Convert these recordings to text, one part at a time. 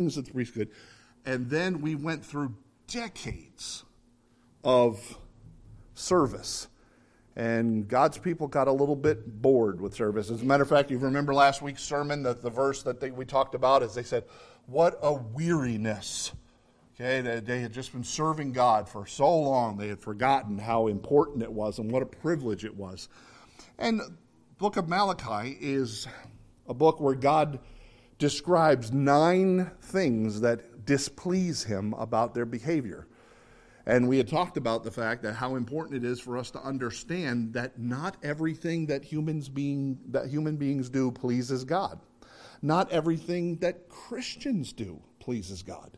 things of the priesthood. And then we went through decades of service. And God's people got a little bit bored with service. As a matter of fact, you remember last week's sermon, that the verse that they, we talked about is they said, What a weariness. Okay, they, they had just been serving God for so long, they had forgotten how important it was and what a privilege it was. And book of Malachi is a book where God describes nine things that displease him about their behavior. And we had talked about the fact that how important it is for us to understand that not everything that humans being that human beings do pleases God. Not everything that Christians do pleases God.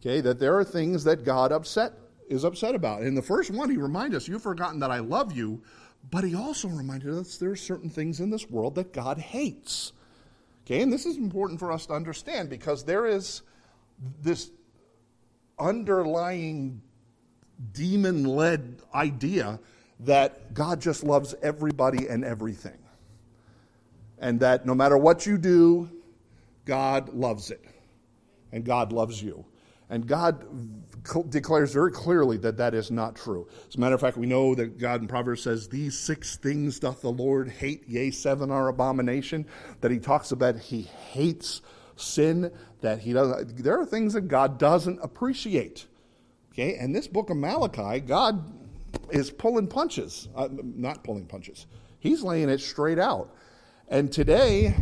Okay, that there are things that God upset is upset about. In the first one, he reminded us, You've forgotten that I love you, but he also reminded us there are certain things in this world that God hates. Okay, and this is important for us to understand because there is this underlying demon led idea that God just loves everybody and everything. And that no matter what you do, God loves it. And God loves you. And God declares very clearly that that is not true. As a matter of fact, we know that God in Proverbs says, These six things doth the Lord hate, yea, seven are abomination. That he talks about he hates sin, that he doesn't. There are things that God doesn't appreciate. Okay, and this book of Malachi, God is pulling punches, uh, not pulling punches. He's laying it straight out. And today,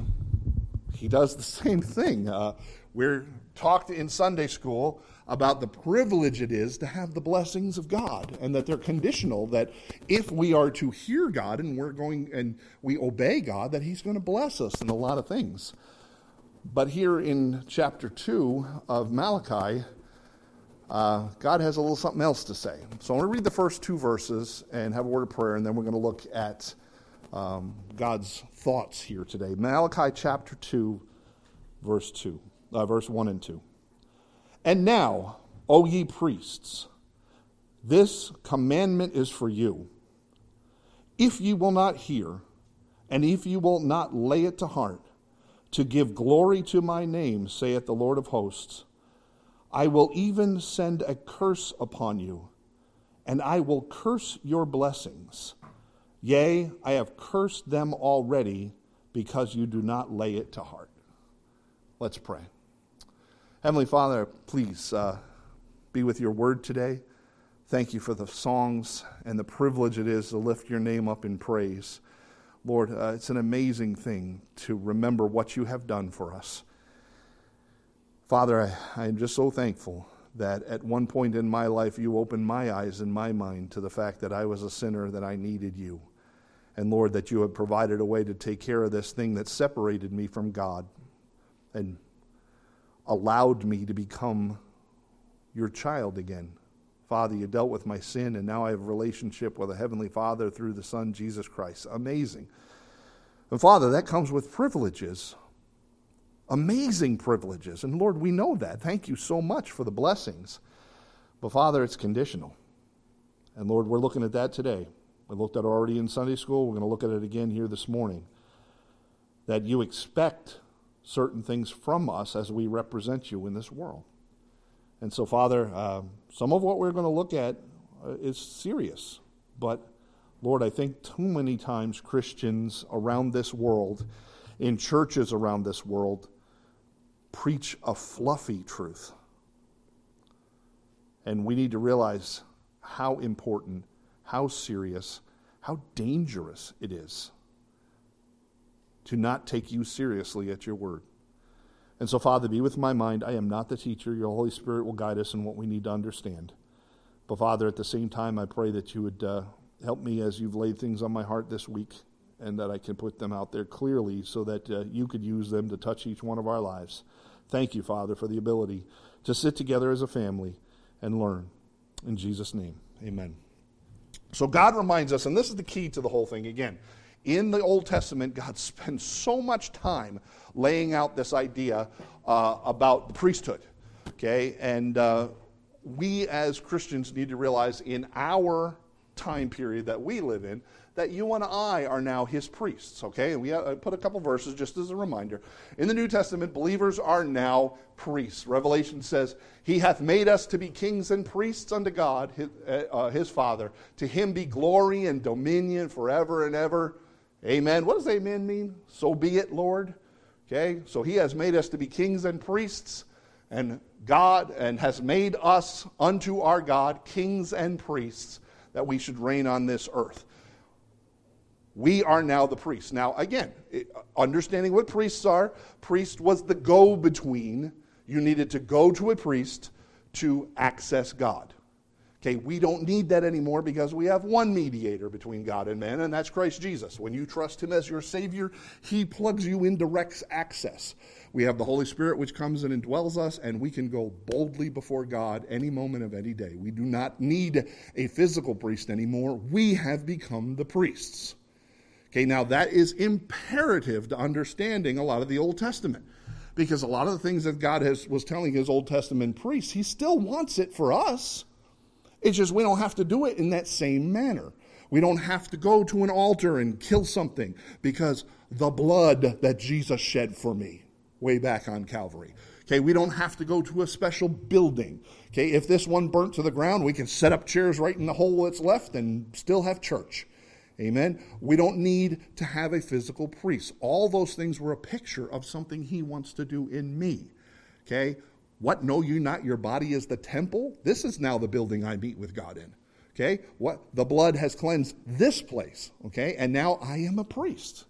he does the same thing. Uh, we're talked in Sunday school about the privilege it is to have the blessings of God and that they're conditional that if we are to hear God and we're going and we obey God that he's going to bless us in a lot of things. But here in chapter 2 of Malachi uh, God has a little something else to say. So I'm going to read the first two verses and have a word of prayer, and then we're going to look at um, God's thoughts here today. Malachi chapter 2, verse 2 uh, verse 1 and 2. And now, O ye priests, this commandment is for you. If ye will not hear, and if ye will not lay it to heart, to give glory to my name, saith the Lord of hosts, I will even send a curse upon you, and I will curse your blessings. Yea, I have cursed them already because you do not lay it to heart. Let's pray. Heavenly Father, please uh, be with your word today. Thank you for the songs and the privilege it is to lift your name up in praise. Lord, uh, it's an amazing thing to remember what you have done for us. Father, I, am just so thankful that at one point in my life you opened my eyes and my mind to the fact that I was a sinner, that I needed you. And Lord, that you have provided a way to take care of this thing that separated me from God. And allowed me to become your child again. Father, you dealt with my sin, and now I have a relationship with a Heavenly Father through the Son, Jesus Christ. Amazing. And Father, that comes with privileges, amazing privileges. And Lord, we know that. Thank you so much for the blessings. But Father, it's conditional. And Lord, we're looking at that today. We looked at it already in Sunday school. We're going to look at it again here this morning. That you expect certain things from us as we represent you in this world. And so, Father, uh, some of what we're going to look at uh, is serious. But, Lord, I think too many times Christians around this world, in churches around this world, preach a fluffy truth. And we need to realize how important, how serious, how dangerous it is to not take you seriously at your word. And so, Father, be with my mind. I am not the teacher. Your Holy Spirit will guide us in what we need to understand. But, Father, at the same time, I pray that you would uh, help me as you've laid things on my heart this week and that I can put them out there clearly so that uh, you could use them to touch each one of our lives. Thank you, Father, for the ability to sit together as a family and learn. In Jesus' name, amen. So, God reminds us, and this is the key to the whole thing again in the Old Testament, God spends so much time laying out this idea uh, about the priesthood. Okay, and uh, we as Christians need to realize in our time period that we live in that you and I are now his priests, okay? And we uh, put a couple verses just as a reminder. In the New Testament, believers are now priests. Revelation says, He hath made us to be kings and priests unto God, his, uh, uh, his Father. To him be glory and dominion forever and ever. Amen. What does amen mean? So be it, Lord. Okay? So he has made us to be kings and priests and God and has made us unto our God kings and priests that we should reign on this earth. We are now the priests. Now, again, understanding what priests are, priest was the go between. You needed to go to a priest to access God. Okay, we don't need that anymore because we have one mediator between God and man, and that's Christ Jesus. When you trust him as your Savior, he plugs you in direct access. We have the Holy Spirit which comes and indwells us, and we can go boldly before God any moment of any day. We do not need a physical priest anymore. We have become the priests. Okay, now that is imperative to understanding a lot of the Old Testament. Because a lot of the things that God has, was telling his Old Testament priests, he still wants it for us. It's just we don't have to do it in that same manner. We don't have to go to an altar and kill something because the blood that Jesus shed for me way back on Calvary. Okay, we don't have to go to a special building. Okay, if this one burnt to the ground, we can set up chairs right in the hole that's left and still have church. Amen. We don't need to have a physical priest. All those things were a picture of something he wants to do in me. Okay? What know you not your body is the temple? This is now the building I meet with God in. Okay? What the blood has cleansed this place. Okay? And now I am a priest.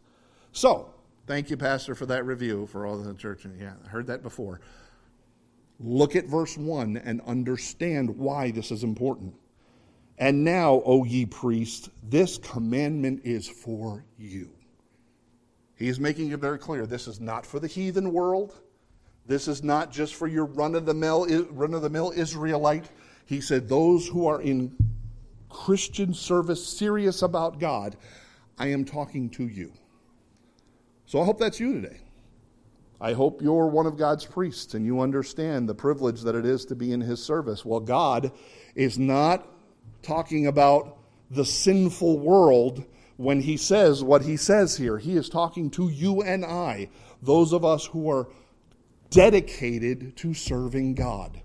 So, thank you, Pastor, for that review for all the church. and Yeah, I heard that before. Look at verse 1 and understand why this is important. And now, O ye priests, this commandment is for you. He is making it very clear this is not for the heathen world. This is not just for your run of the mill run of the mill Israelite. He said those who are in Christian service serious about God, I am talking to you. So I hope that's you today. I hope you're one of God's priests and you understand the privilege that it is to be in his service. Well, God is not talking about the sinful world when he says what he says here. He is talking to you and I, those of us who are dedicated to serving God.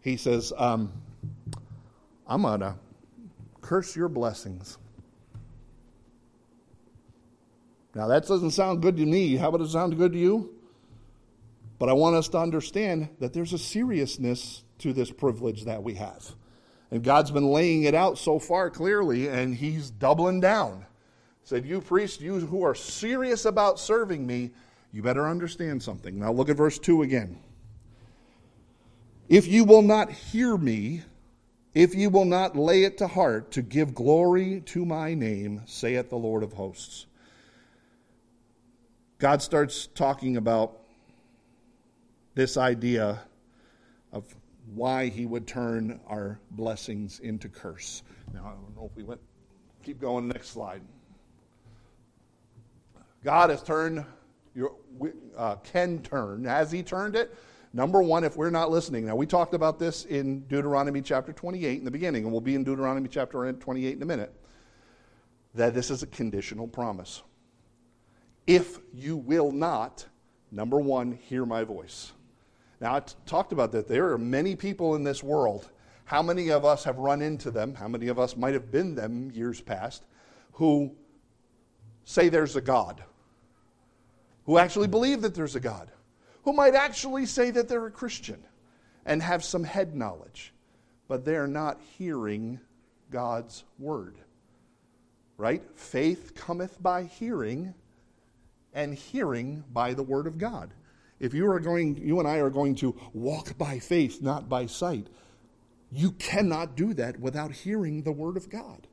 He says, um, I'm going to curse your blessings. Now, that doesn't sound good to me. How about it sound good to you? But I want us to understand that there's a seriousness to this privilege that we have. And God's been laying it out so far clearly, and He's doubling down. Said, You priests, you who are serious about serving me, you better understand something. Now look at verse 2 again. If you will not hear me, if you will not lay it to heart to give glory to my name, saith the Lord of hosts. God starts talking about this idea of why he would turn our blessings into curse. Now, I don't know if we went, keep going, next slide. God has turned, your, uh, can turn. Has he turned it? Number one, if we're not listening. Now, we talked about this in Deuteronomy chapter 28 in the beginning, and we'll be in Deuteronomy chapter 28 in a minute, that this is a conditional promise. If you will not, number one, hear my voice. Now, I t- talked about that. There are many people in this world. How many of us have run into them? How many of us might have been them years past who say there's a God, who actually believe that there's a God, who might actually say that they're a Christian and have some head knowledge, but they're not hearing God's word. Right? Faith cometh by hearing, and hearing by the word of God. If you are going, you and I are going to walk by faith, not by sight, you cannot do that without hearing the Word of God.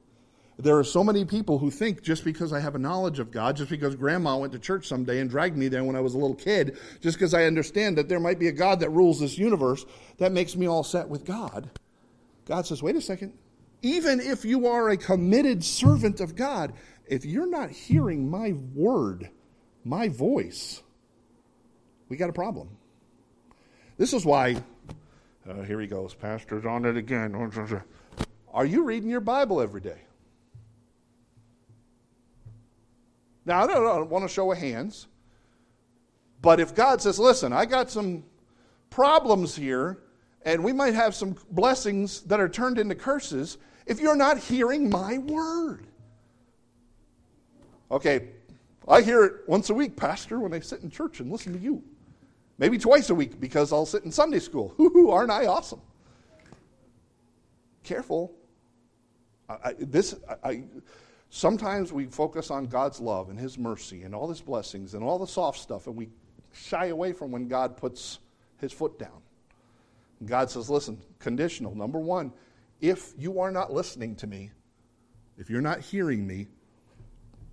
There are so many people who think just because I have a knowledge of God, just because grandma went to church someday and dragged me there when I was a little kid, just because I understand that there might be a God that rules this universe, that makes me all set with God. God says, wait a second. Even if you are a committed servant of God, if you're not hearing my word, my voice, we got a problem. This is why, uh, here he goes, Pastor's on it again. Are you reading your Bible every day? Now, I don't, I don't want to show of hands, but if God says, listen, I got some problems here, and we might have some blessings that are turned into curses if you're not hearing my word. Okay, I hear it once a week, Pastor, when I sit in church and listen to you. Maybe twice a week because I'll sit in Sunday school. Hoo aren't I awesome? Careful. I, I, this, I, sometimes we focus on God's love and His mercy and all His blessings and all the soft stuff, and we shy away from when God puts His foot down. God says, listen, conditional. Number one, if you are not listening to me, if you're not hearing me,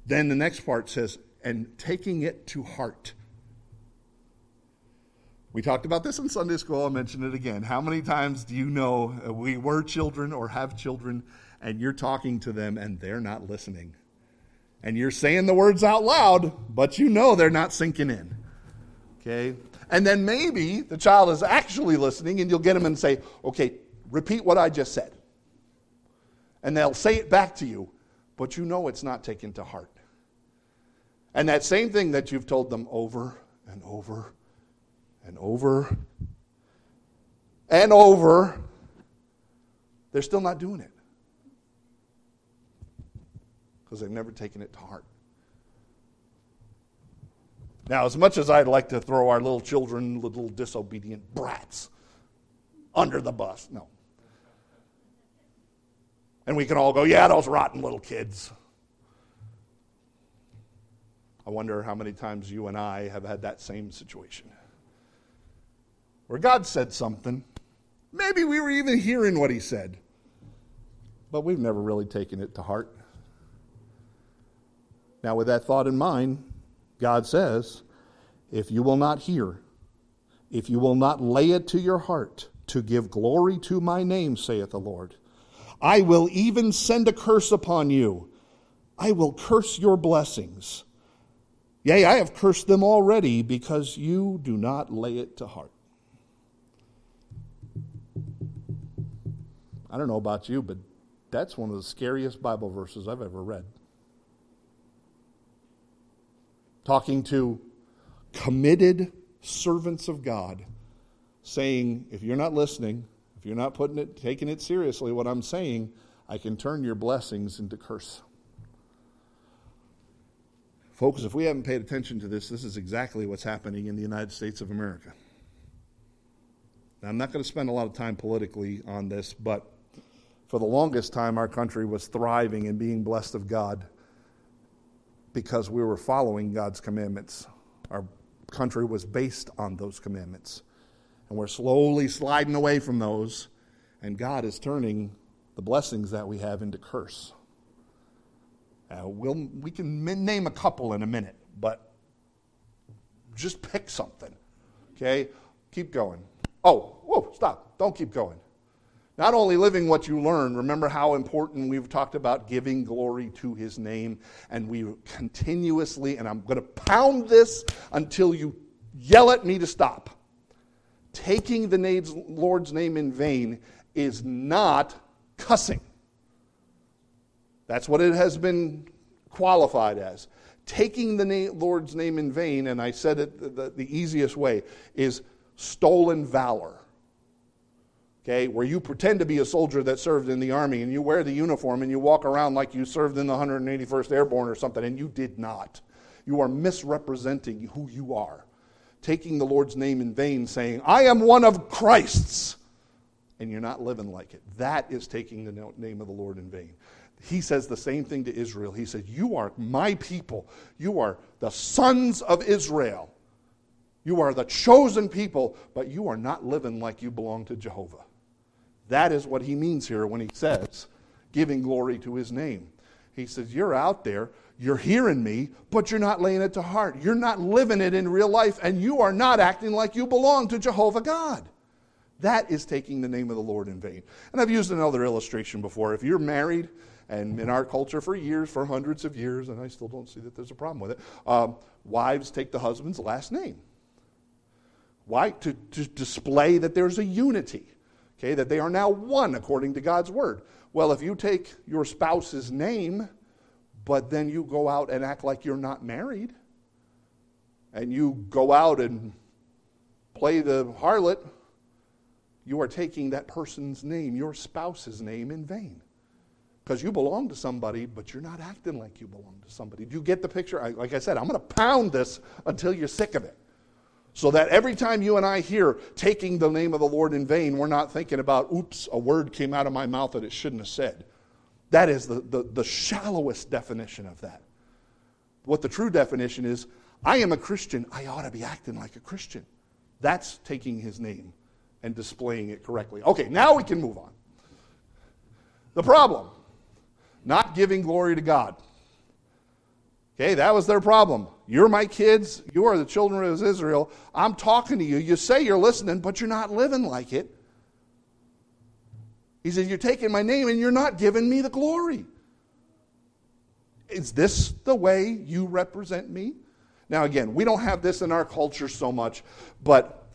then the next part says, and taking it to heart. We talked about this in Sunday school. I'll mention it again. How many times do you know uh, we were children or have children and you're talking to them and they're not listening? And you're saying the words out loud, but you know they're not sinking in. Okay? And then maybe the child is actually listening and you'll get them and say, okay, repeat what I just said. And they'll say it back to you, but you know it's not taken to heart. And that same thing that you've told them over and over and over and over, they're still not doing it because they've never taken it to heart. Now, as much as I'd like to throw our little children, little disobedient brats, under the bus, no. And we can all go, yeah, those rotten little kids. I wonder how many times you and I have had that same situation where God said something. Maybe we were even hearing what He said, but we've never really taken it to heart. Now, with that thought in mind, God says, If you will not hear, if you will not lay it to your heart to give glory to my name, saith the Lord, I will even send a curse upon you. I will curse your blessings. Yea, I have cursed them already because you do not lay it to heart. I don't know about you, but that's one of the scariest Bible verses I've ever read. Talking to committed servants of God, saying, if you're not listening, if you're not putting it, taking it seriously, what I'm saying, I can turn your blessings into curse. Folks, if we haven't paid attention to this, this is exactly what's happening in the United States of America. Now, I'm not going to spend a lot of time politically on this, but for the longest time, our country was thriving and being blessed of God because we were following God's commandments. Our country was based on those commandments. And we're slowly sliding away from those, and God is turning the blessings that we have into curse. Uh, we'll, we can name a couple in a minute, but just pick something. Okay? Keep going. Oh, whoa, stop. Don't keep going. Not only living what you learn, remember how important we've talked about giving glory to his name, and we continuously, and I'm going to pound this until you yell at me to stop. Taking the Lord's name in vain is not cussing. That's what it has been qualified as. Taking the name, Lord's name in vain, and I said it the, the, the easiest way, is stolen valor okay, where you pretend to be a soldier that served in the army and you wear the uniform and you walk around like you served in the 181st Airborne or something, and you did not. You are misrepresenting who you are, taking the Lord's name in vain, saying, I am one of Christ's, and you're not living like it. That is taking the name of the Lord in vain. He says the same thing to Israel. He said, You are my people. You are the sons of Israel. You are the chosen people, but you are not living like you belong to Jehovah. That is what he means here when he says, giving glory to his name. He says, You're out there, you're hearing me, but you're not laying it to heart. You're not living it in real life, and you are not acting like you belong to Jehovah God. That is taking the name of the Lord in vain. And I've used another illustration before. If you're married, and in our culture for years, for hundreds of years, and I still don't see that there's a problem with it, um, wives take the husband's last name. Why? To, to display that there's a unity okay, that they are now one according to God's word. Well, if you take your spouse's name, but then you go out and act like you're not married, and you go out and play the harlot, you are taking that person's name, your spouse's name, in vain. Because you belong to somebody, but you're not acting like you belong to somebody. Do you get the picture? I, like I said, I'm going to pound this until you're sick of it. So that every time you and I hear taking the name of the Lord in vain, we're not thinking about, oops, a word came out of my mouth that it shouldn't have said. That is the, the, the shallowest definition of that. What the true definition is I am a Christian, I ought to be acting like a Christian. That's taking his name and displaying it correctly. Okay, now we can move on. The problem not giving glory to God. Okay, that was their problem. You're my kids. You are the children of Israel. I'm talking to you. You say you're listening, but you're not living like it. He says, You're taking my name and you're not giving me the glory. Is this the way you represent me? Now, again, we don't have this in our culture so much, but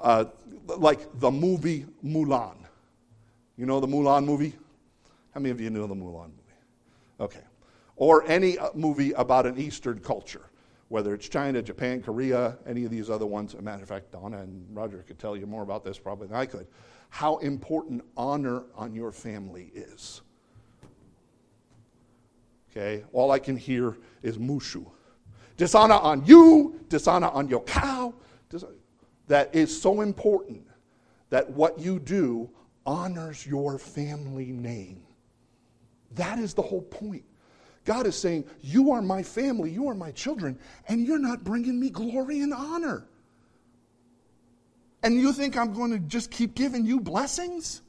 uh, like the movie Mulan. You know the Mulan movie? How many of you know the Mulan movie? Okay. Or any uh, movie about an Eastern culture, whether it's China, Japan, Korea, any of these other ones. As a matter of fact, Donna and Roger could tell you more about this probably than I could. How important honor on your family is. Okay? All I can hear is mushu. Dishonor on you, dishonor on your cow. That is so important that what you do honors your family name. That is the whole point. God is saying, You are my family, you are my children, and you're not bringing me glory and honor. And you think I'm going to just keep giving you blessings?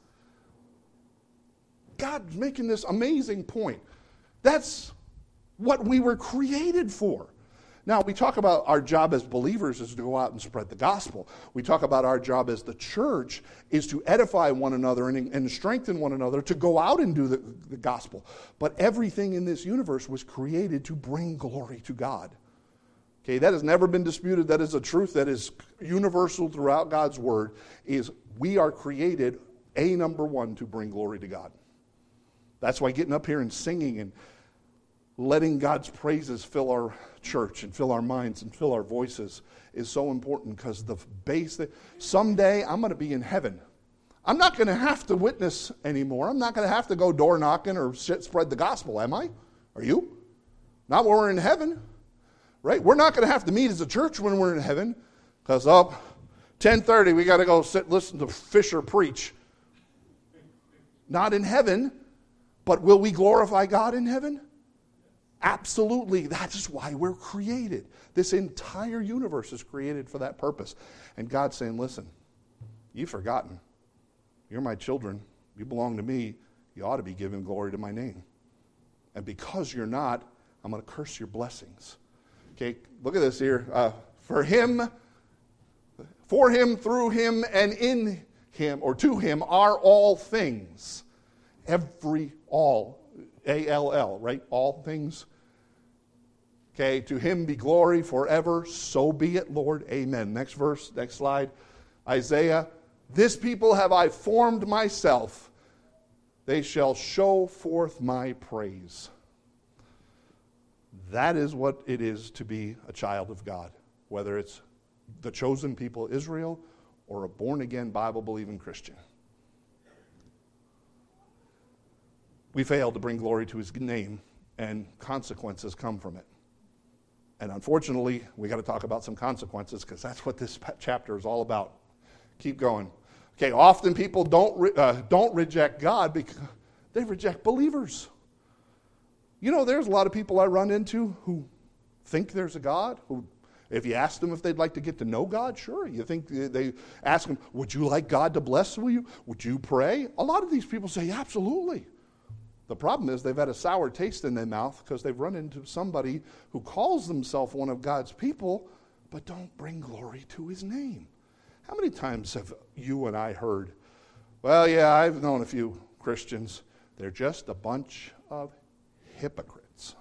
God's making this amazing point. That's what we were created for. Now, we talk about our job as believers is to go out and spread the gospel. We talk about our job as the church is to edify one another and, and strengthen one another to go out and do the, the gospel. But everything in this universe was created to bring glory to God. Okay, that has never been disputed. That is a truth that is universal throughout God's word is we are created a number 1 to bring glory to God. That's why getting up here and singing and letting God's praises fill our church and fill our minds and fill our voices is so important because the base that someday I'm going to be in heaven. I'm not going to have to witness anymore. I'm not going to have to go door knocking or spread the gospel, am I? Are you? Not when we're in heaven, right? We're not going to have to meet as a church when we're in heaven because up oh, 10:30 we got to go sit listen to Fisher preach. Not in heaven, but will we glorify God in heaven? Absolutely, that's why we're created. This entire universe is created for that purpose. And God's saying, listen, you've forgotten. You're my children. You belong to me. You ought to be giving glory to my name. And because you're not, I'm going to curse your blessings. Okay, look at this here. Uh, for him, for him, through him, and in him, or to him, are all things. Every, all. A L L, right? All things. Okay, to him be glory forever. So be it, Lord. Amen. Next verse, next slide. Isaiah, this people have I formed myself. They shall show forth my praise. That is what it is to be a child of God, whether it's the chosen people, Israel, or a born again, Bible believing Christian. We failed to bring glory to his name, and consequences come from it. And unfortunately, we got to talk about some consequences because that's what this chapter is all about. Keep going. Okay, often people don't, re- uh, don't reject God because they reject believers. You know, there's a lot of people I run into who think there's a God, who, if you ask them if they'd like to get to know God, sure. You think they ask them, Would you like God to bless you? Would you pray? A lot of these people say, Absolutely. The problem is they've had a sour taste in their mouth because they've run into somebody who calls themselves one of God's people, but don't bring glory to his name. How many times have you and I heard, well, yeah, I've known a few Christians, they're just a bunch of hypocrites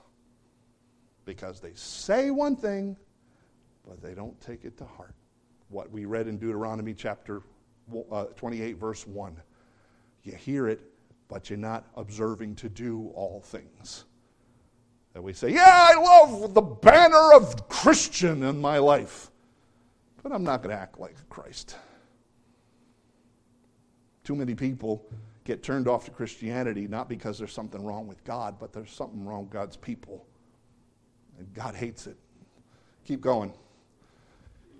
because they say one thing, but they don't take it to heart. What we read in Deuteronomy chapter uh, 28, verse 1. You hear it, but you're not observing to do all things. That we say, Yeah, I love the banner of Christian in my life, but I'm not going to act like Christ. Too many people get turned off to Christianity not because there's something wrong with God, but there's something wrong with God's people. And God hates it. Keep going.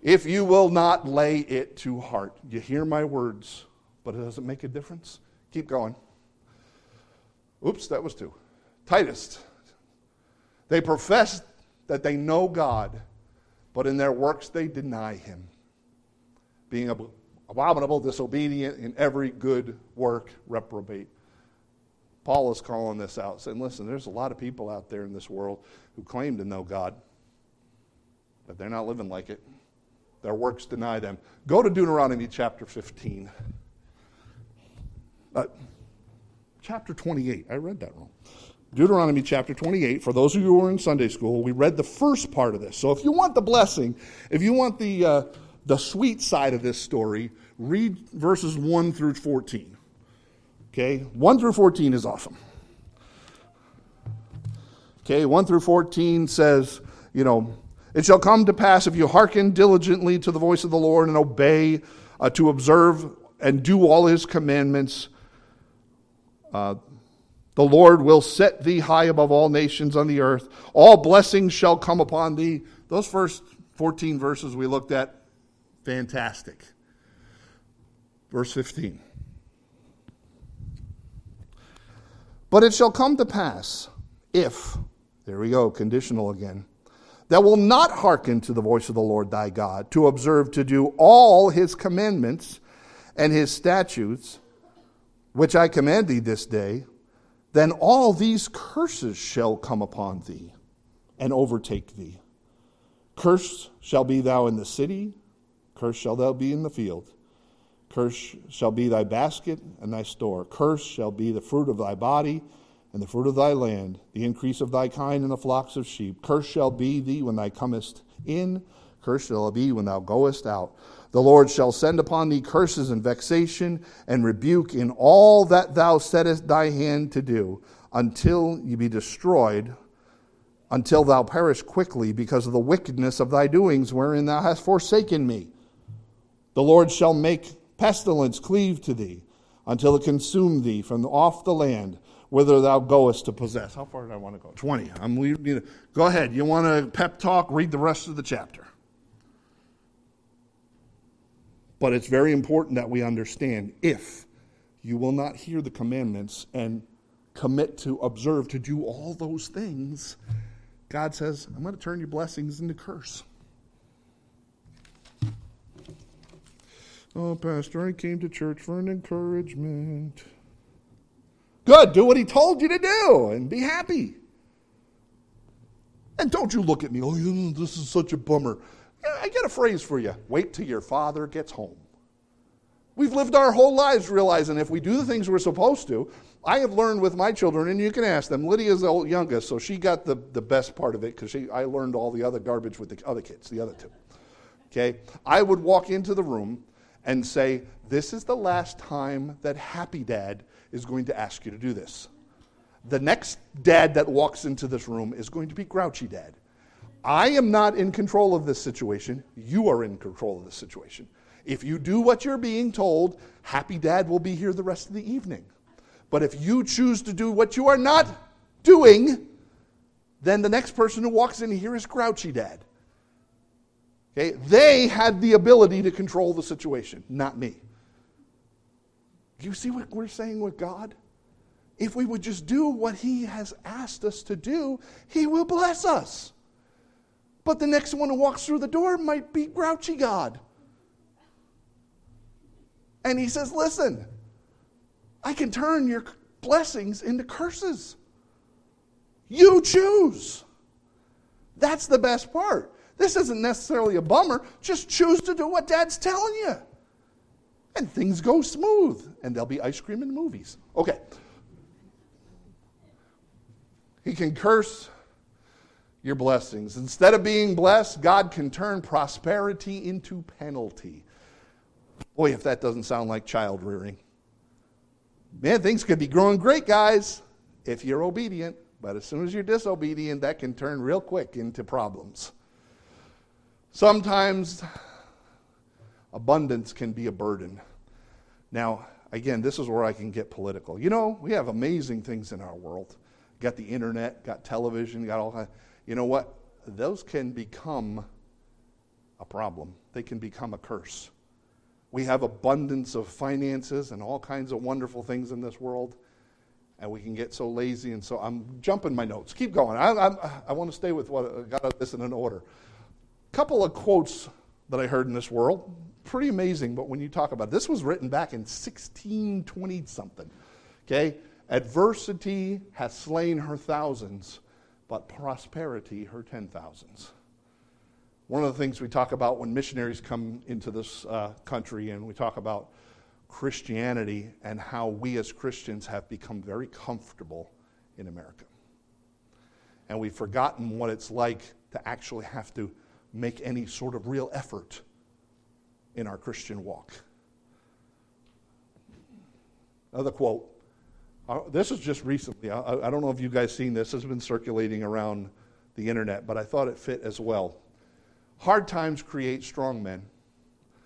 If you will not lay it to heart, you hear my words, but it doesn't make a difference. Keep going. Oops, that was two. Titus. They profess that they know God, but in their works they deny him, being abominable, disobedient in every good work, reprobate. Paul is calling this out, saying, listen, there's a lot of people out there in this world who claim to know God, but they're not living like it. Their works deny them. Go to Deuteronomy chapter 15. Uh, chapter 28. I read that wrong. Deuteronomy chapter 28. For those of you who were in Sunday school, we read the first part of this. So if you want the blessing, if you want the, uh, the sweet side of this story, read verses 1 through 14. Okay? 1 through 14 is awesome. Okay, 1 through 14 says, you know, it shall come to pass if you hearken diligently to the voice of the Lord and obey uh, to observe and do all his commandments. Uh, the Lord will set thee high above all nations on the earth. All blessings shall come upon thee. Those first 14 verses we looked at, fantastic. Verse 15. But it shall come to pass if, there we go, conditional again, that will not hearken to the voice of the Lord thy God, to observe to do all his commandments and his statutes, which I command thee this day, then all these curses shall come upon thee and overtake thee. Curse shall be thou in the city, curse shall thou be in the field. Curse shall be thy basket and thy store. Curse shall be the fruit of thy body and the fruit of thy land, the increase of thy kind and the flocks of sheep. Curse shall be thee when thou comest in, curse shall be when thou goest out. The Lord shall send upon thee curses and vexation and rebuke in all that thou settest thy hand to do, until ye be destroyed, until thou perish quickly because of the wickedness of thy doings wherein thou hast forsaken me. The Lord shall make pestilence cleave to thee, until it consume thee from off the land whither thou goest to possess. How far did I want to go? 20. I'm leaving. Go ahead. You want a pep talk? Read the rest of the chapter. But it's very important that we understand if you will not hear the commandments and commit to observe to do all those things, God says, I'm going to turn your blessings into curse. Oh, Pastor, I came to church for an encouragement. Good. Do what he told you to do and be happy. And don't you look at me, oh, this is such a bummer. I get a phrase for you wait till your father gets home. We've lived our whole lives realizing if we do the things we're supposed to, I have learned with my children, and you can ask them. Lydia's the youngest, so she got the, the best part of it because I learned all the other garbage with the other kids, the other two. Okay? I would walk into the room and say, This is the last time that Happy Dad is going to ask you to do this. The next dad that walks into this room is going to be grouchy dad. I am not in control of this situation. You are in control of this situation. If you do what you're being told, happy dad will be here the rest of the evening. But if you choose to do what you are not doing, then the next person who walks in here is grouchy dad. Okay? They had the ability to control the situation, not me. You see what we're saying with God? If we would just do what He has asked us to do, He will bless us. But the next one who walks through the door might be grouchy God. And He says, Listen, I can turn your blessings into curses. You choose. That's the best part. This isn't necessarily a bummer. Just choose to do what dad's telling you and things go smooth, and there'll be ice cream and movies. Okay. He can curse your blessings. Instead of being blessed, God can turn prosperity into penalty. Boy, if that doesn't sound like child rearing. Man, things could be growing great, guys, if you're obedient. But as soon as you're disobedient, that can turn real quick into problems. Sometimes abundance can be a burden. Now, again, this is where I can get political. You know, we have amazing things in our world. Got the internet, got television, got all that. You know what? Those can become a problem. They can become a curse. We have abundance of finances and all kinds of wonderful things in this world, and we can get so lazy. And so I'm jumping my notes. Keep going. I, I, I want to stay with what I got this in an order. Couple of quotes that I heard in this world pretty amazing, but when you talk about it, this was written back in 1620 something. Okay? Adversity has slain her thousands, but prosperity her ten thousands. One of the things we talk about when missionaries come into this uh, country and we talk about Christianity and how we as Christians have become very comfortable in America. And we've forgotten what it's like to actually have to make any sort of real effort in our Christian walk. Another quote. Uh, this is just recently. I, I don't know if you guys seen this. Has been circulating around the internet, but I thought it fit as well. Hard times create strong men.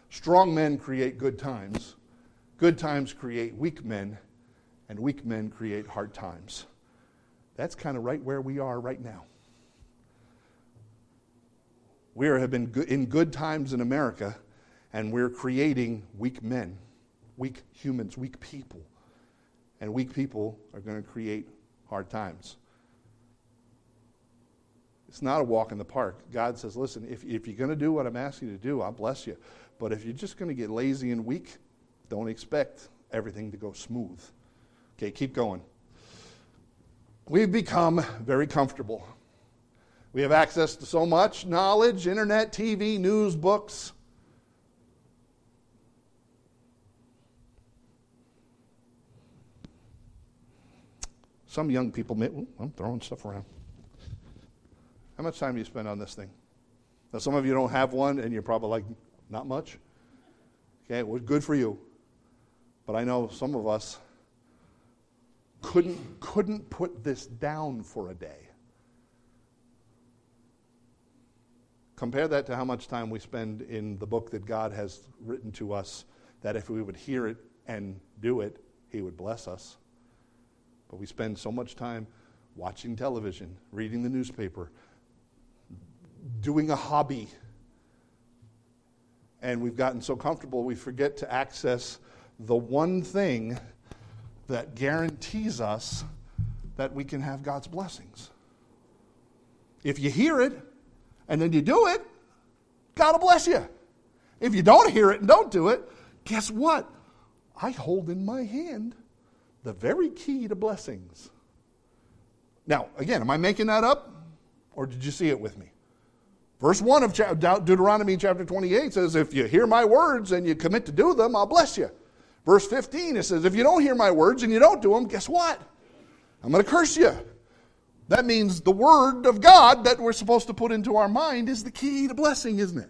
Strong men create good times. Good times create weak men, and weak men create hard times. That's kind of right where we are right now. We have been in good times in America, and we're creating weak men, weak humans, weak people. And weak people are going to create hard times. It's not a walk in the park. God says, listen, if, if you're going to do what I'm asking you to do, I'll bless you. But if you're just going to get lazy and weak, don't expect everything to go smooth. Okay, keep going. We've become very comfortable. We have access to so much knowledge internet, TV, news, books. Some young people, may, ooh, I'm throwing stuff around. How much time do you spend on this thing? Now, some of you don't have one, and you're probably like, not much. Okay, it was good for you. But I know some of us couldn't, couldn't put this down for a day. Compare that to how much time we spend in the book that God has written to us, that if we would hear it and do it, He would bless us. But we spend so much time watching television, reading the newspaper, doing a hobby. And we've gotten so comfortable, we forget to access the one thing that guarantees us that we can have God's blessings. If you hear it and then you do it, God will bless you. If you don't hear it and don't do it, guess what? I hold in my hand the very key to blessings. Now, again, am I making that up? Or did you see it with me? Verse 1 of Deuteronomy chapter 28 says, If you hear my words and you commit to do them, I'll bless you. Verse 15, it says, If you don't hear my words and you don't do them, guess what? I'm going to curse you. That means the word of God that we're supposed to put into our mind is the key to blessing, isn't it?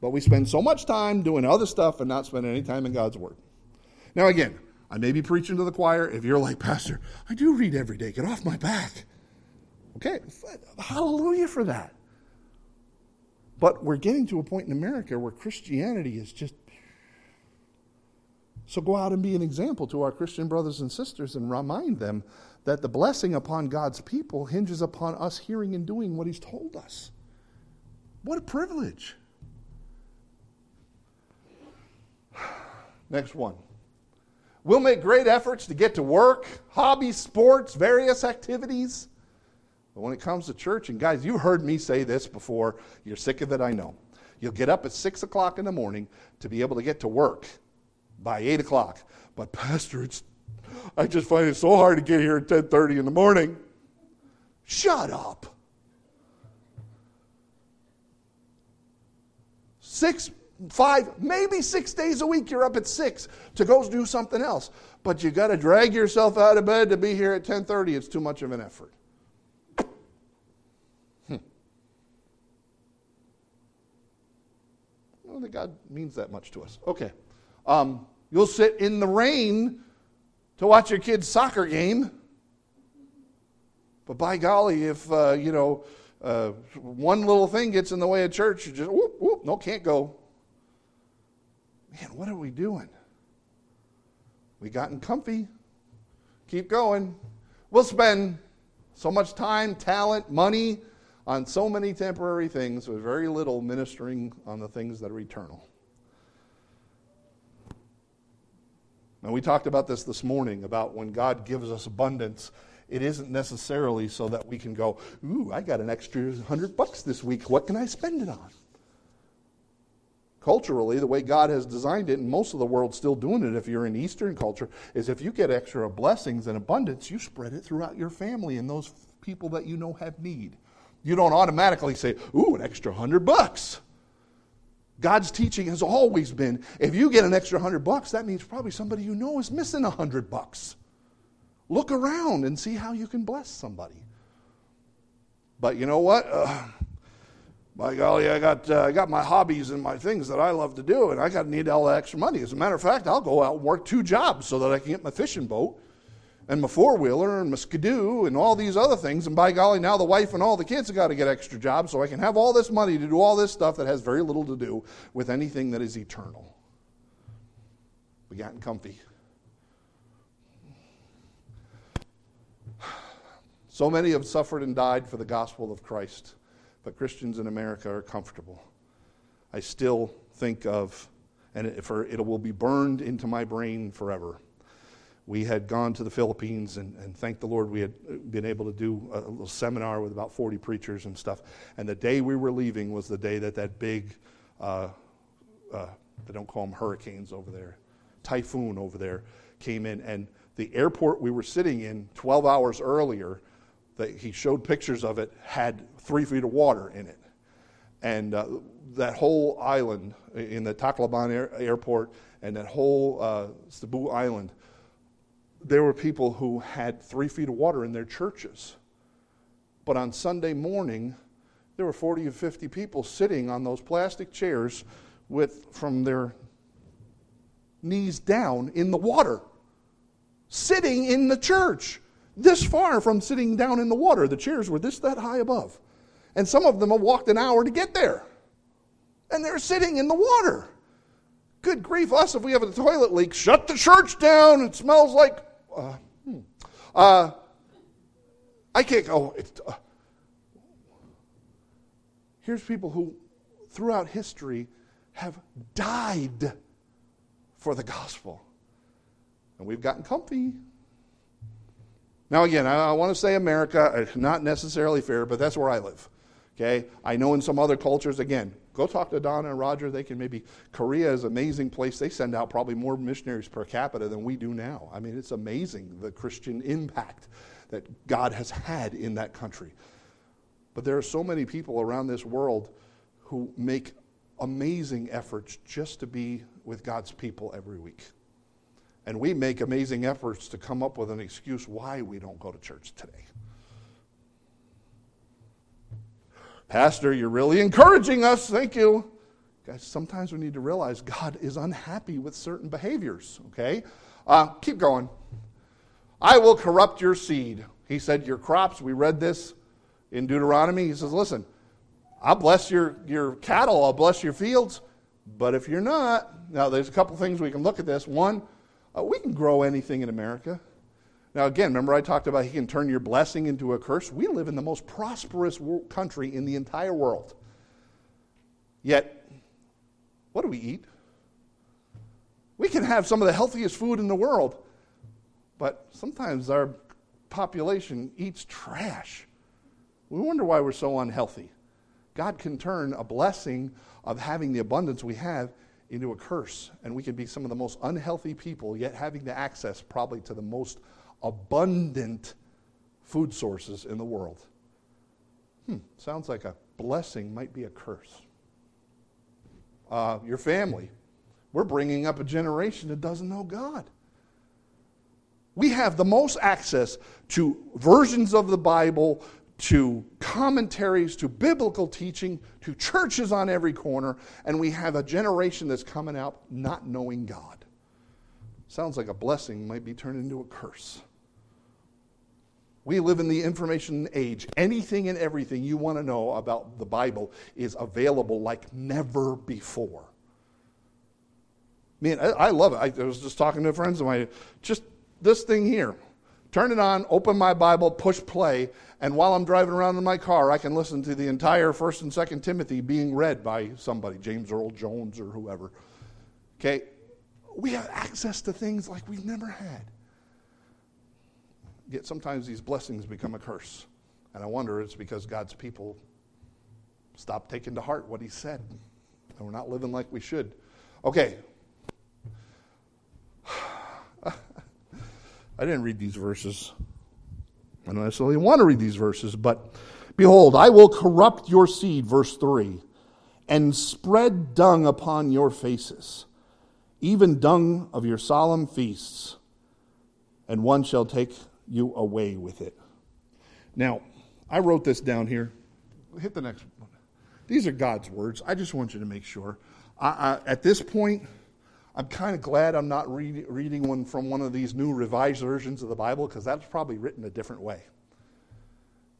But we spend so much time doing other stuff and not spending any time in God's word. Now, again, I may be preaching to the choir. If you're like, Pastor, I do read every day, get off my back. Okay, hallelujah for that. But we're getting to a point in America where Christianity is just. So go out and be an example to our Christian brothers and sisters and remind them that the blessing upon God's people hinges upon us hearing and doing what He's told us. What a privilege. Next one. We'll make great efforts to get to work, hobbies, sports, various activities. But when it comes to church, and guys, you heard me say this before, you're sick of it, I know. You'll get up at 6 o'clock in the morning to be able to get to work by 8 o'clock. But, Pastor, it's, I just find it so hard to get here at 10.30 in the morning. Shut up. Six five, maybe six days a week, you're up at six to go do something else. But you got to drag yourself out of bed to be here at 10:30. It's too much of an effort. Hmm. I don't think God means that much to us. Okay. Um, you'll sit in the rain to watch your kid's soccer game. But by golly, if, uh, you know, uh, one little thing gets in the way of church, you just, whoop, whoop, no, can't go. Man, what are we doing? We gotten comfy. Keep going. We'll spend so much time, talent, money on so many temporary things with very little ministering on the things that are eternal. And we talked about this this morning about when God gives us abundance, it isn't necessarily so that we can go, Ooh, I got an extra hundred bucks this week. What can I spend it on? Culturally, the way God has designed it, and most of the world's still doing it if you're in Eastern culture, is if you get extra blessings and abundance, you spread it throughout your family and those people that you know have need. You don't automatically say, Ooh, an extra hundred bucks. God's teaching has always been if you get an extra hundred bucks, that means probably somebody you know is missing a hundred bucks. Look around and see how you can bless somebody. But you know what? Uh, by golly, I got, uh, I got my hobbies and my things that I love to do, and I got need all the extra money. As a matter of fact, I'll go out and work two jobs so that I can get my fishing boat and my four wheeler and my skidoo and all these other things. And by golly, now the wife and all the kids have got to get extra jobs so I can have all this money to do all this stuff that has very little to do with anything that is eternal. We gotten comfy. So many have suffered and died for the gospel of Christ, but Christians in America are comfortable. I still think of, and it, for, it will be burned into my brain forever we had gone to the Philippines, and, and thank the Lord we had been able to do a little seminar with about 40 preachers and stuff. And the day we were leaving was the day that that big, uh, uh, they don't call them hurricanes over there, typhoon over there came in. And the airport we were sitting in 12 hours earlier, that he showed pictures of it, had three feet of water in it. And uh, that whole island in the Tacloban air, airport and that whole uh, Cebu island there were people who had three feet of water in their churches. But on Sunday morning, there were 40 or 50 people sitting on those plastic chairs with from their knees down in the water, sitting in the church, this far from sitting down in the water. The chairs were this that high above. And some of them have walked an hour to get there. And they're sitting in the water. Good grief, us, if we have a toilet leak, shut the church down. It smells like uh, hmm. uh, I can't go. Uh, here's people who, throughout history, have died for the gospel. And we've gotten comfy. Now, again, I, I want to say America, uh, not necessarily fair, but that's where I live. Okay? I know in some other cultures, again, Go talk to Donna and Roger. They can maybe. Korea is an amazing place. They send out probably more missionaries per capita than we do now. I mean, it's amazing the Christian impact that God has had in that country. But there are so many people around this world who make amazing efforts just to be with God's people every week. And we make amazing efforts to come up with an excuse why we don't go to church today. Pastor, you're really encouraging us. Thank you. Guys, sometimes we need to realize God is unhappy with certain behaviors, okay? Uh, keep going. I will corrupt your seed. He said, Your crops, we read this in Deuteronomy. He says, Listen, I'll bless your, your cattle, I'll bless your fields, but if you're not, now there's a couple things we can look at this. One, uh, we can grow anything in America. Now, again, remember I talked about he can turn your blessing into a curse? We live in the most prosperous country in the entire world. Yet, what do we eat? We can have some of the healthiest food in the world, but sometimes our population eats trash. We wonder why we're so unhealthy. God can turn a blessing of having the abundance we have into a curse, and we can be some of the most unhealthy people, yet having the access probably to the most abundant food sources in the world. Hmm, sounds like a blessing might be a curse. Uh, your family. We're bringing up a generation that doesn't know God. We have the most access to versions of the Bible, to commentaries, to biblical teaching, to churches on every corner, and we have a generation that's coming out not knowing God. sounds like a blessing might be turned into a curse. We live in the information age. Anything and everything you want to know about the Bible is available like never before. Man, I, I love it. I, I was just talking to friends of mine. Just this thing here. Turn it on, open my Bible, push play, and while I'm driving around in my car, I can listen to the entire 1st and 2nd Timothy being read by somebody, James Earl Jones or whoever. Okay? We have access to things like we've never had. Yet sometimes these blessings become a curse. And I wonder it's because God's people stop taking to heart what He said. And we're not living like we should. Okay. I didn't read these verses. I don't necessarily want to read these verses, but behold, I will corrupt your seed, verse 3, and spread dung upon your faces, even dung of your solemn feasts, and one shall take you away with it. Now, I wrote this down here. Hit the next one. These are God's words. I just want you to make sure. I, I, at this point, I'm kind of glad I'm not read, reading one from one of these new revised versions of the Bible because that's probably written a different way.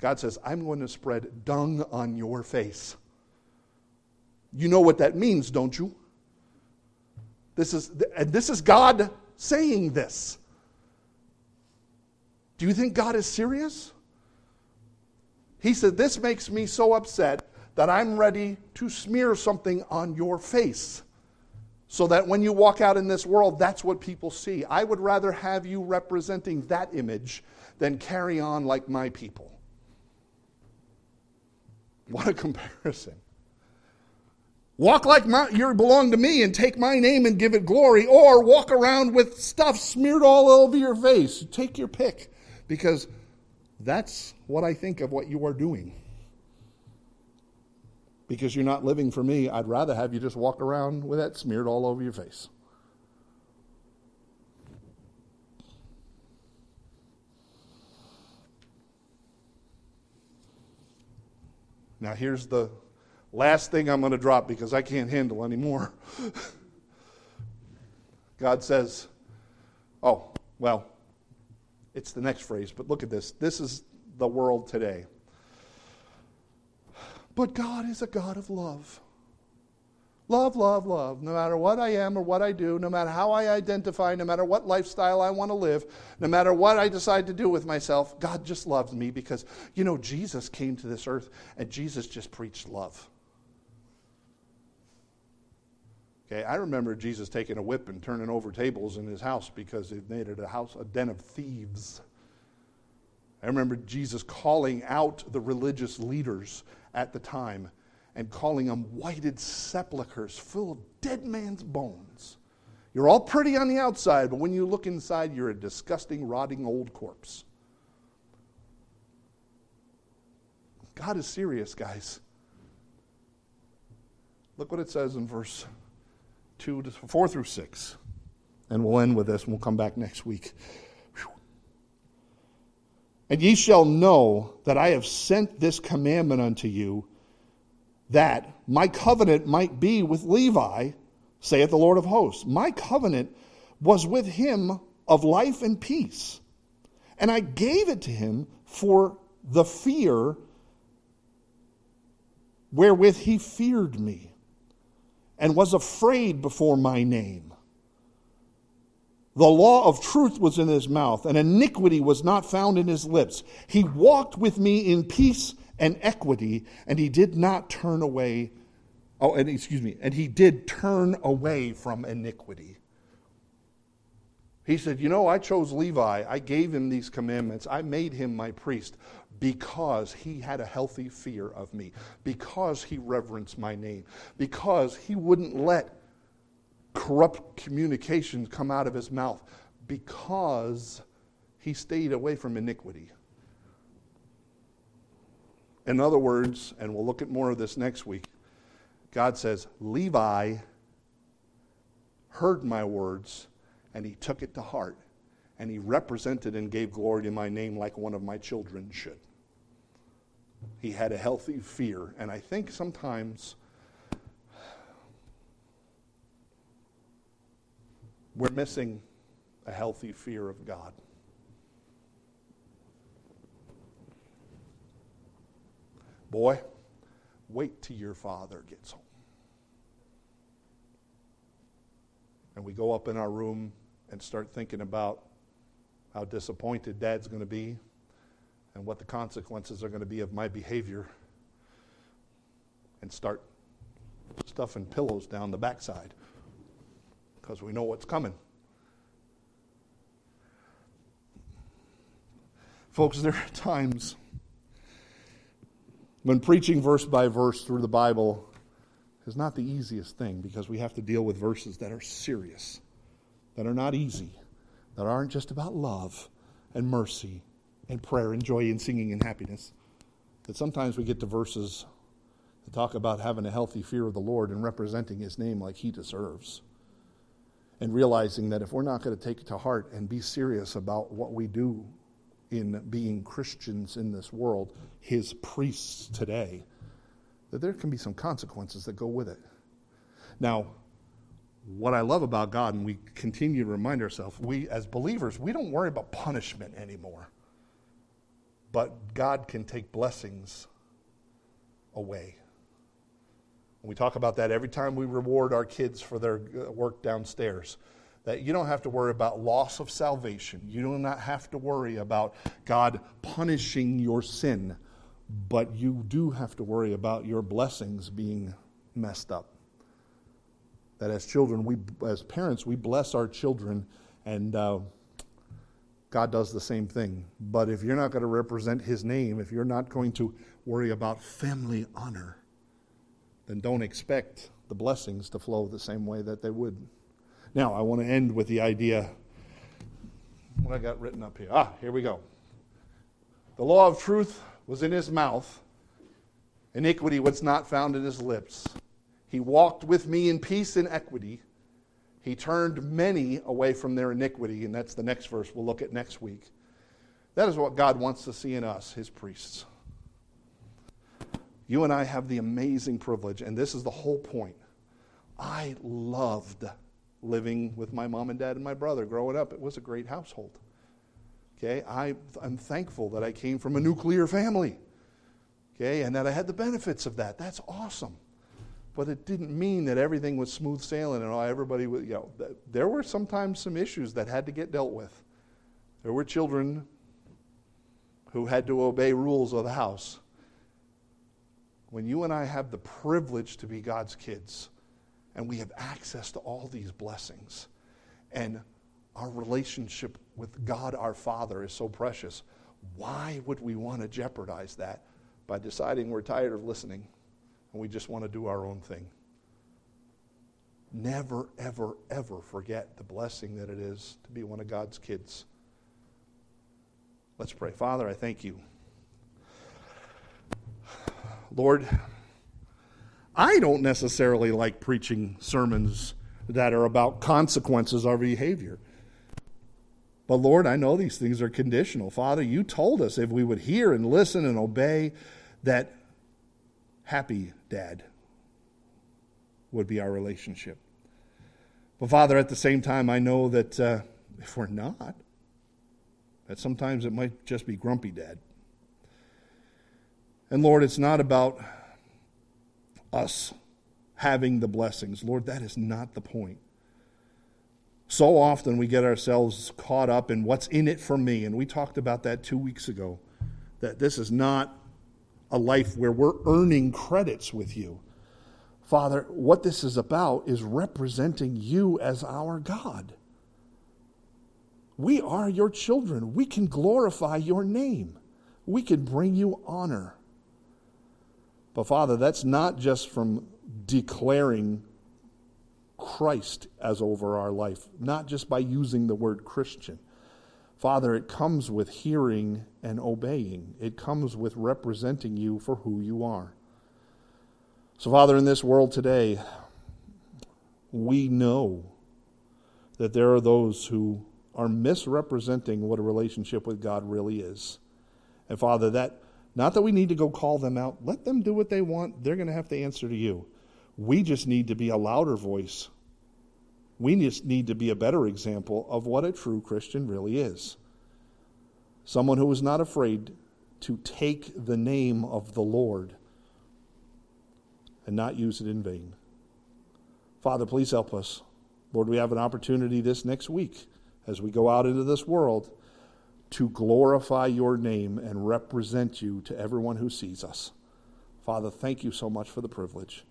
God says, I'm going to spread dung on your face. You know what that means, don't you? This is, and this is God saying this. Do you think God is serious? He said, This makes me so upset that I'm ready to smear something on your face so that when you walk out in this world, that's what people see. I would rather have you representing that image than carry on like my people. What a comparison. Walk like my, you belong to me and take my name and give it glory, or walk around with stuff smeared all over your face. Take your pick because that's what I think of what you are doing. Because you're not living for me, I'd rather have you just walk around with that smeared all over your face. Now, here's the last thing I'm going to drop because I can't handle anymore. God says, Oh, well, it's the next phrase, but look at this. This is the world today. But God is a God of love. Love, love, love. No matter what I am or what I do, no matter how I identify, no matter what lifestyle I want to live, no matter what I decide to do with myself, God just loves me because, you know, Jesus came to this earth and Jesus just preached love. Okay, I remember Jesus taking a whip and turning over tables in his house because it made it a house, a den of thieves. I remember Jesus calling out the religious leaders at the time and calling them whited sepulchres full of dead man's bones. You're all pretty on the outside, but when you look inside, you're a disgusting, rotting old corpse. God is serious, guys. Look what it says in verse 2 to 4 through 6. And we'll end with this and we'll come back next week. And ye shall know that I have sent this commandment unto you, that my covenant might be with Levi, saith the Lord of hosts. My covenant was with him of life and peace. And I gave it to him for the fear wherewith he feared me and was afraid before my name. The law of truth was in his mouth, and iniquity was not found in his lips. He walked with me in peace and equity, and he did not turn away. Oh, and excuse me, and he did turn away from iniquity. He said, You know, I chose Levi. I gave him these commandments. I made him my priest because he had a healthy fear of me, because he reverenced my name, because he wouldn't let corrupt communications come out of his mouth, because he stayed away from iniquity. In other words, and we'll look at more of this next week, God says, Levi heard my words and he took it to heart and he represented and gave glory to my name like one of my children should. He had a healthy fear. And I think sometimes we're missing a healthy fear of God. Boy, wait till your father gets home. And we go up in our room and start thinking about how disappointed dad's going to be and what the consequences are going to be of my behavior and start stuffing pillows down the backside because we know what's coming. Folks, there are times when preaching verse by verse through the Bible is not the easiest thing because we have to deal with verses that are serious, that are not easy, that aren't just about love and mercy and prayer and joy and singing and happiness. That sometimes we get to verses that talk about having a healthy fear of the Lord and representing his name like he deserves. And realizing that if we're not going to take it to heart and be serious about what we do in being Christians in this world, his priests today, that there can be some consequences that go with it. Now, what I love about God, and we continue to remind ourselves, we as believers, we don't worry about punishment anymore. But God can take blessings away. We talk about that every time we reward our kids for their uh, work downstairs. That you don't have to worry about loss of salvation. You do not have to worry about God punishing your sin. But you do have to worry about your blessings being messed up. That as children, we, as parents, we bless our children, and uh, God does the same thing. But if you're not going to represent His name, if you're not going to worry about family honor, then don't expect the blessings to flow the same way that they would. Now, I want to end with the idea what I got written up here. Ah, here we go. The law of truth was in his mouth, iniquity was not found in his lips. He walked with me in peace and equity. He turned many away from their iniquity, and that's the next verse we'll look at next week. That is what God wants to see in us, his priests. You and I have the amazing privilege, and this is the whole point. I loved living with my mom and dad and my brother growing up. It was a great household. Okay, I, I'm thankful that I came from a nuclear family. Okay, and that I had the benefits of that. That's awesome. But it didn't mean that everything was smooth sailing and everybody was, you know, there were sometimes some issues that had to get dealt with. There were children who had to obey rules of the house when you and I have the privilege to be God's kids and we have access to all these blessings and our relationship with God our Father is so precious, why would we want to jeopardize that by deciding we're tired of listening and we just want to do our own thing? Never, ever, ever forget the blessing that it is to be one of God's kids. Let's pray. Father, I thank you. Lord, I don't necessarily like preaching sermons that are about consequences of behavior. But Lord, I know these things are conditional. Father, you told us if we would hear and listen and obey, that happy dad would be our relationship. But Father, at the same time, I know that uh, if we're not, that sometimes it might just be grumpy dad. And Lord, it's not about us having the blessings. Lord, that is not the point. So often we get ourselves caught up in what's in it for me. And we talked about that two weeks ago. That this is not a life where we're earning credits with you. Father, what this is about is representing you as our God. We are your children. We can glorify your name. We can bring you honor. But Father, that's not just from declaring Christ as over our life, not just by using the word Christian. Father, it comes with hearing and obeying. It comes with representing you for who you are. So, Father, in this world today, we know that there are those who are misrepresenting what a relationship with God really is. And Father, that not that we need to go call them out. Let them do what they want. They're going to have to answer to you. We just need to be a louder voice We just need to be a better example of what a true Christian really is. Someone who is not afraid to take the name of the Lord and not use it in vain. Father, please help us. Lord, we have an opportunity this next week as we go out into this world to glorify your name and represent you to everyone who sees us. Father, thank you so much for the privilege.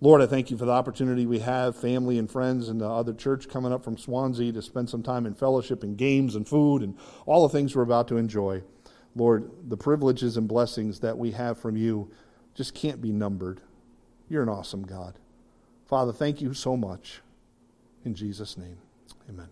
Lord, I thank you for the opportunity we have, family and friends and the other church coming up from Swansea to spend some time in fellowship and games and food and all the things we're about to enjoy. Lord, the privileges and blessings that we have from you just can't be numbered. You're an awesome God. Father, thank you so much. In Jesus' name, amen.